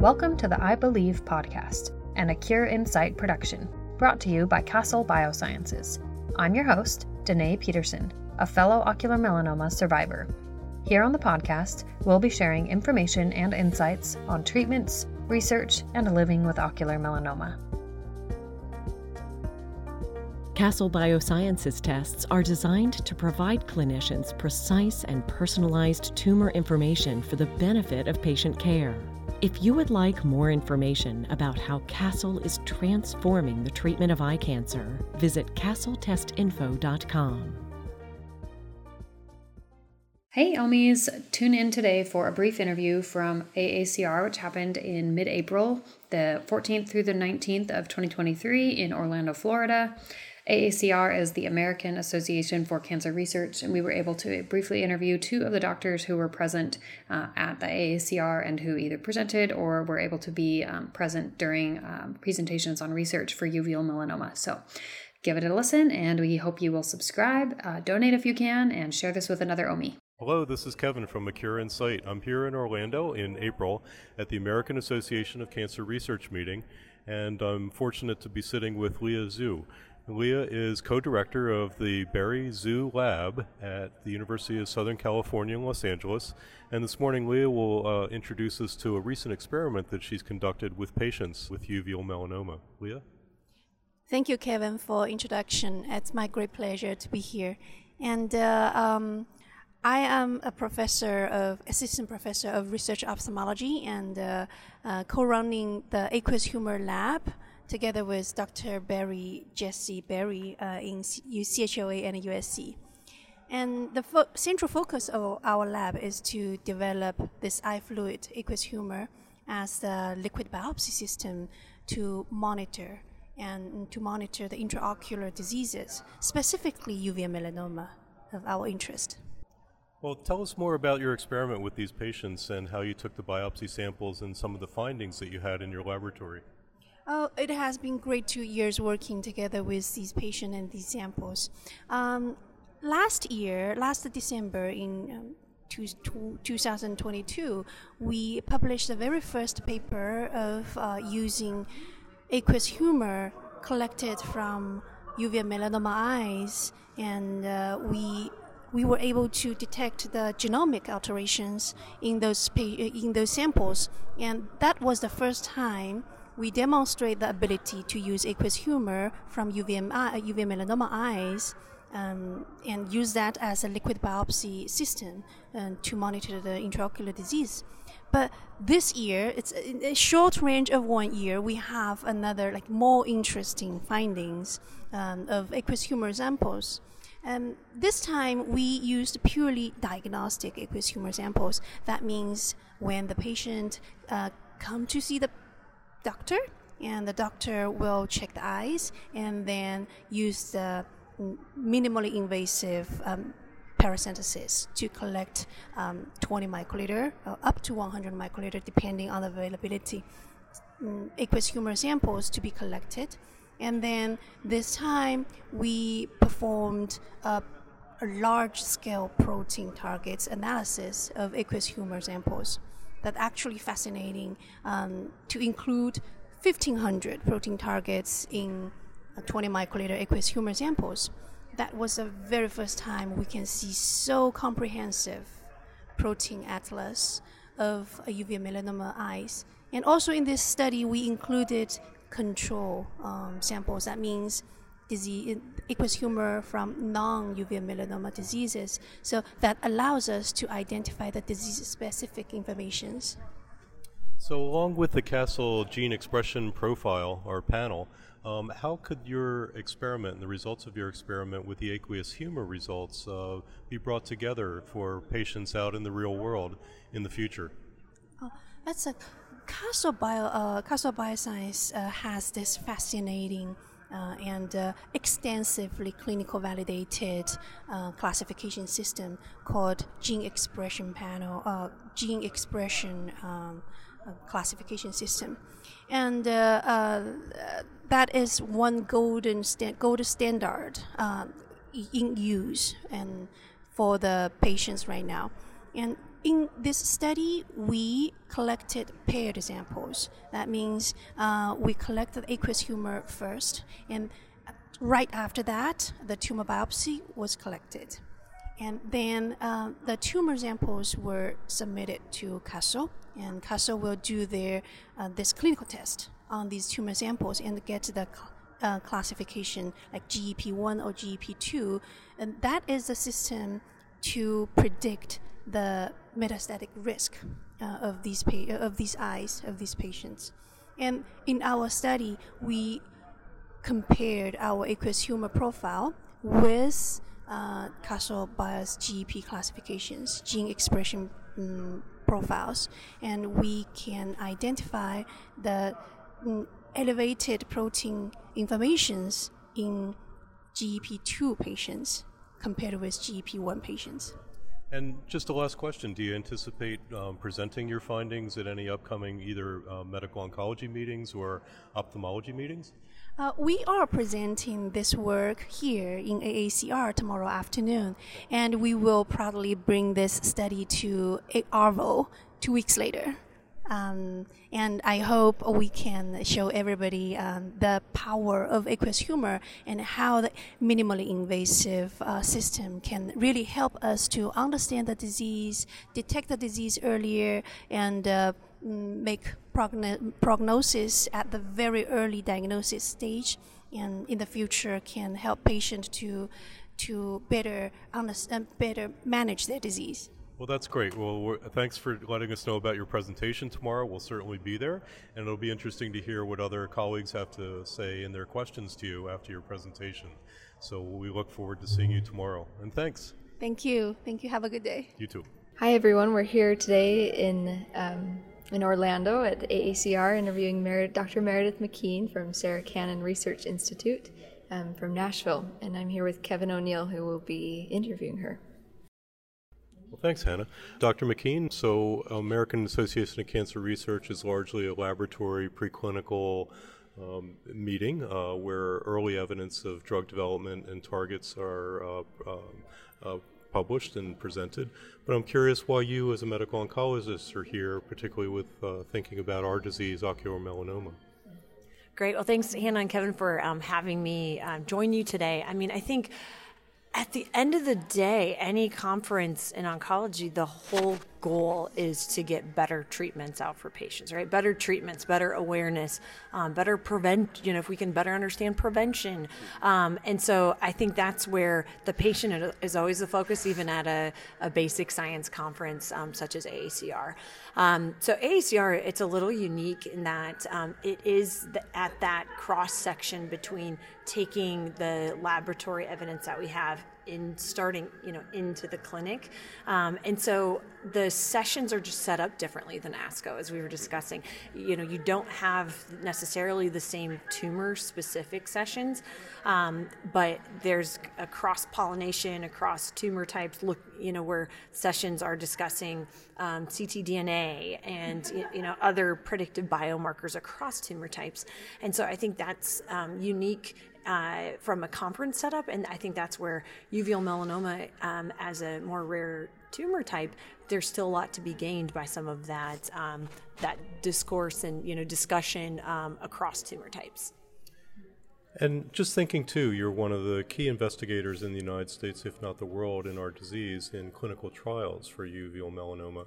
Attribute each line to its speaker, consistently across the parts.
Speaker 1: Welcome to the Eye Believe podcast, and a Cure in Sight production, brought to you by Castle Biosciences. I'm your host, Danae Peterson, a fellow ocular melanoma survivor. Here on the podcast, we'll be sharing information and insights on treatments, research, and living with ocular melanoma.
Speaker 2: Castle Biosciences tests are designed to provide clinicians precise and personalized tumor information for the benefit of patient care. If you would like more information about how Castle is transforming the treatment of eye cancer, visit castletestinfo.com.
Speaker 1: Hey, Omies! Tune in today for a brief interview from AACR, which happened in mid April, the 14th through the 19th of 2023 in Orlando, Florida. AACR is the American Association for Cancer Research, and we were able to briefly interview two of the doctors who were present uh, at the AACR and who either presented or were able to be um, present during um, presentations on research for uveal melanoma. So give it a listen, and we hope you will subscribe, uh, donate if you can, and share this with another OMI.
Speaker 3: Hello, this is Kevin from A Cure in Sight. I'm here in Orlando in April at the American Association of Cancer Research meeting, and I'm fortunate to be sitting with Liya Xu. Liya is co-director of the Berry Xu Lab at the University of Southern California in Los Angeles. And this morning, Liya will uh, introduce us to a recent experiment that she's conducted with patients with uveal melanoma. Liya?
Speaker 4: Thank you, Kevin, for introduction. It's my great pleasure to be here. And uh, um, I am a professor of assistant professor of research ophthalmology and uh, uh co-running the aqueous humor lab together with Dr. Berry Jesse Berry uh, in CHLA and USC. And the fo- central focus of our lab is to develop this eye fluid aqueous humor as the liquid biopsy system to monitor and to monitor the intraocular diseases, specifically uveal melanoma of our interest.
Speaker 3: Well, tell us more about your experiment with these patients and how you took the biopsy samples and some of the findings that you had in your laboratory.
Speaker 4: Oh, it has been great two years working together with these patients and these samples. Um, last year, last December in um, two, two, 2022, we published the very first paper of uh, using aqueous humor collected from uveal melanoma eyes, and uh, we we were able to detect the genomic alterations in those in those samples, and that was the first time we demonstrate the ability to use aqueous humor from UVM, UV melanoma eyes um, and use that as a liquid biopsy system um, to monitor the intraocular disease. But this year, it's a short range of one year. We have another, like, more interesting findings um, of aqueous humor samples. Um, this time, we used purely diagnostic aqueous humor samples. That means when the patient uh, come to see the doctor, and the doctor will check the eyes and then use the minimally invasive um, paracentesis to collect um, 20 microliter uh, up to 100 microliter depending on the availability. Um, aqueous humor samples to be collected. And then this time we performed a, a large scale protein targets analysis of aqueous humor samples that actually fascinating um, to include 1,500 protein targets in 20 microliter aqueous humor samples. That was the very first time we can see so comprehensive protein atlas of uveal melanoma eyes. And also in this study, we included control um, samples. That means disease, aqueous humor from non-uveal melanoma diseases. So that allows us to identify the disease-specific informations.
Speaker 3: So, along with the Castle gene expression profile or panel, um, how could your experiment and the results of your experiment with the aqueous humor results uh, be brought together for patients out in the real world in the future?
Speaker 4: Oh, that's a Castle Bio. Uh, Castle Bioscience uh, has this fascinating uh, and uh, extensively clinical validated uh, classification system called gene expression panel, uh, gene expression um, uh, classification system, and uh, that is one golden sta- gold standard in use and for the patients right now. And in this study, we collected paired samples. That means uh, we collected aqueous humor first, and right after that, the tumor biopsy was collected. And then uh, the tumor samples were submitted to Castle, and Castle will do their uh, this clinical test on these tumor samples and get the uh, classification like GEP1 or GEP2, and that is the system to predict the metastatic risk uh, of these pa- of these eyes of these patients. And in our study, we compared our aqueous humor profile with uh, Castle Bio's GEP classifications, gene expression um, profiles, and we can identify the um, elevated protein informations in GEP2 patients compared with GEP1 patients.
Speaker 3: And just a last question Do you anticipate um, presenting your findings at any upcoming either uh, medical oncology meetings or ophthalmology meetings?
Speaker 4: Uh, we are presenting this work here in AACR tomorrow afternoon, and we will probably bring this study to ARVO two weeks later. Um, and I hope we can show everybody um, the power of aqueous humor and how the minimally invasive uh, system can really help us to understand the disease, detect the disease earlier, and uh, make progn- prognosis at the very early diagnosis stage. And in the future, can help patients to to better understand, better manage their disease.
Speaker 3: Well, that's great. Well, thanks for letting us know about your presentation tomorrow. We'll certainly be there, and it'll be interesting to hear what other colleagues have to say in their questions to you after your presentation. So we look forward to seeing you tomorrow. And thanks.
Speaker 4: Thank you. Thank you. Have a good day.
Speaker 3: You too.
Speaker 5: Hi, everyone. We're here today in um, in Orlando at AACR interviewing Mer- Dr. Meredith McKean from Sarah Cannon Research Institute um, from Nashville, and I'm here with Kevin O'Neill, who will be interviewing her.
Speaker 3: Well, thanks, Hannah. Dr. McKean, so American Association of Cancer Research is largely a laboratory preclinical um, meeting uh, where early evidence of drug development and targets are uh, uh, uh, published and presented. But I'm curious why you, as a medical oncologist, are here, particularly with uh, thinking about our disease, ocular melanoma.
Speaker 6: Great. Well, thanks, Hannah and Kevin, for um, having me um, join you today. I mean, I think at the end of the day, any conference in oncology, the whole goal is to get better treatments out for patients, right? Better treatments, better awareness, um, better prevent, you know, if we can better understand prevention. Um, and so I think that's where the patient is always the focus, even at a, a basic science conference um, such as AACR. Um, so AACR, it's a little unique in that um, it is the, at that cross section between taking the laboratory evidence that we have in starting, you know, into the clinic. Um, and so the sessions are just set up differently than ASCO, as we were discussing. You know, you don't have necessarily the same tumor specific sessions, um, but there's a cross pollination across tumor types. Look, you know, where sessions are discussing um, ctDNA and you know other predictive biomarkers across tumor types. And so I think that's um, unique uh, from a conference setup, and I think that's where uveal melanoma, um, as a more rare tumor type, there's still a lot to be gained by some of that um, that discourse and you know discussion um, across tumor types.
Speaker 3: And just thinking too, you're one of the key investigators in the United States, if not the world, in our disease in clinical trials for uveal melanoma.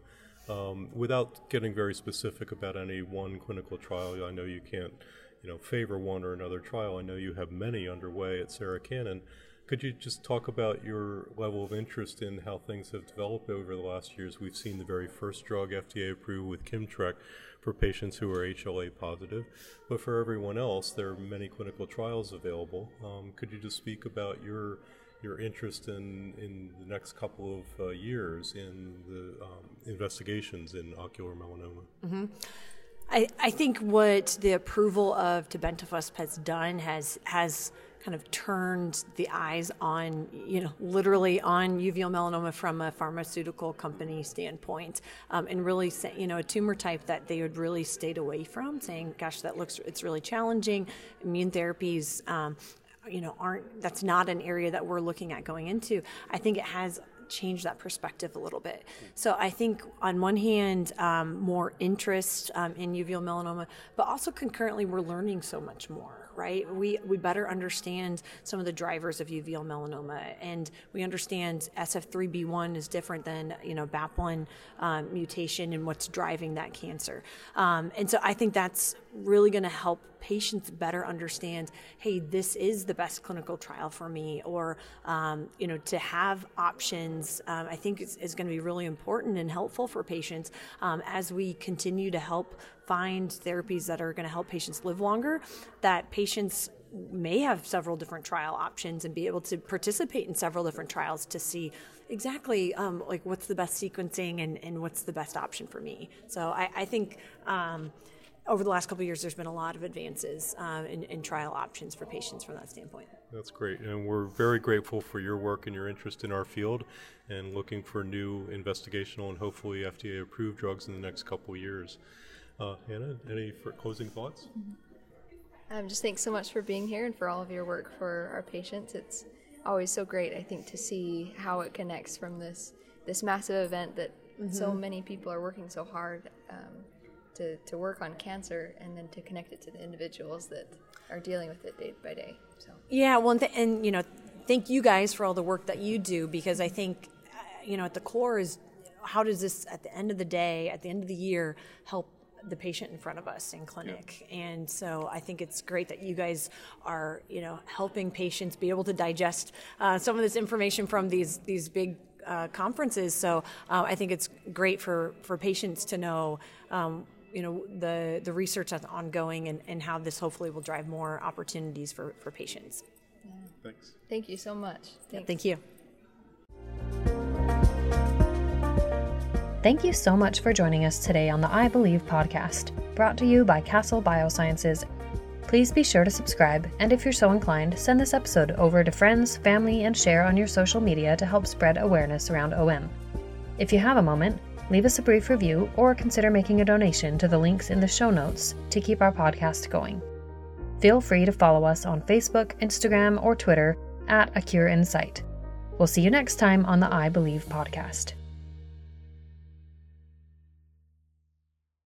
Speaker 3: Um, without getting very specific about any one clinical trial, I know you can't you know, favor one or another trial. I know you have many underway at Sarah Cannon. Could you just talk about your level of interest in how things have developed over the last years? We've seen the very first drug FDA approved with Kimmtrak for patients who are HLA positive, but for everyone else, there are many clinical trials available. Um, could you just speak about your your interest in, in the next couple of uh, years in the um, investigations in ocular melanoma?
Speaker 6: Mm-hmm. I, I think what the approval of tebentafusp has done has has kind of turned the eyes on, you know, literally on uveal melanoma from a pharmaceutical company standpoint, um, and really, say, you know, a tumor type that they had really stayed away from, saying, "Gosh, that looks it's really challenging." Immune therapies, um, you know, aren't that's not an area that we're looking at going into. I think it has change that perspective a little bit. So I think on one hand, um, more interest um, in uveal melanoma, but also concurrently, we're learning so much more right? We, we better understand some of the drivers of uveal melanoma, and we understand SF3B1 is different than you know BAP1 um, mutation and what's driving that cancer. Um, and so I think that's really going to help patients better understand hey this is the best clinical trial for me or um, you know to have options um, i think is, is going to be really important and helpful for patients um, as we continue to help find therapies that are going to help patients live longer that patients may have several different trial options and be able to participate in several different trials to see exactly um, like what's the best sequencing and, and what's the best option for me. So i, I think um, over the last couple years, there's been a lot of advances um, in, in, trial options for patients from that standpoint.
Speaker 3: That's great, and we're very grateful for your work and your interest in our field, and looking for new investigational and hopefully FDA-approved drugs in the next couple years. Uh, Hannah, any closing thoughts?
Speaker 5: Mm-hmm. Um, just thanks so much for being here and for all of your work for our patients. It's always so great, I think, to see how it connects from this this massive event that mm-hmm. so many people are working so hard. Um, to, to work on cancer and then to connect it to the individuals that are dealing with it day by day. So
Speaker 6: yeah, well, and, th- and you know, thank you guys for all the work that you do because I think, uh, you know, at the core is how does this at the end of the day, at the end of the year, help the patient in front of us in clinic. Yeah. And so I think it's great that you guys are, you know, helping patients be able to digest uh, some of this information from these these big uh, conferences. So uh, I think it's great for for patients to know. Um, you know the the research that's ongoing and, and how this hopefully will drive more opportunities for, for patients.
Speaker 3: Yeah. Thanks.
Speaker 5: Thank you so much.
Speaker 6: Yeah, thank you.
Speaker 1: Thank you so much for joining us today on the Eye Believe podcast, brought to you by Castle Biosciences. Please be sure to subscribe, and if you're so inclined, send this episode over to friends, family, and share on your social media to help spread awareness around OM. If you have a moment, leave us a brief review, or consider making a donation to the links in the show notes to keep our podcast going. Feel free to follow us on Facebook, Instagram, or Twitter at A Cure in Sight. We'll see you next time on the Eye Believe podcast.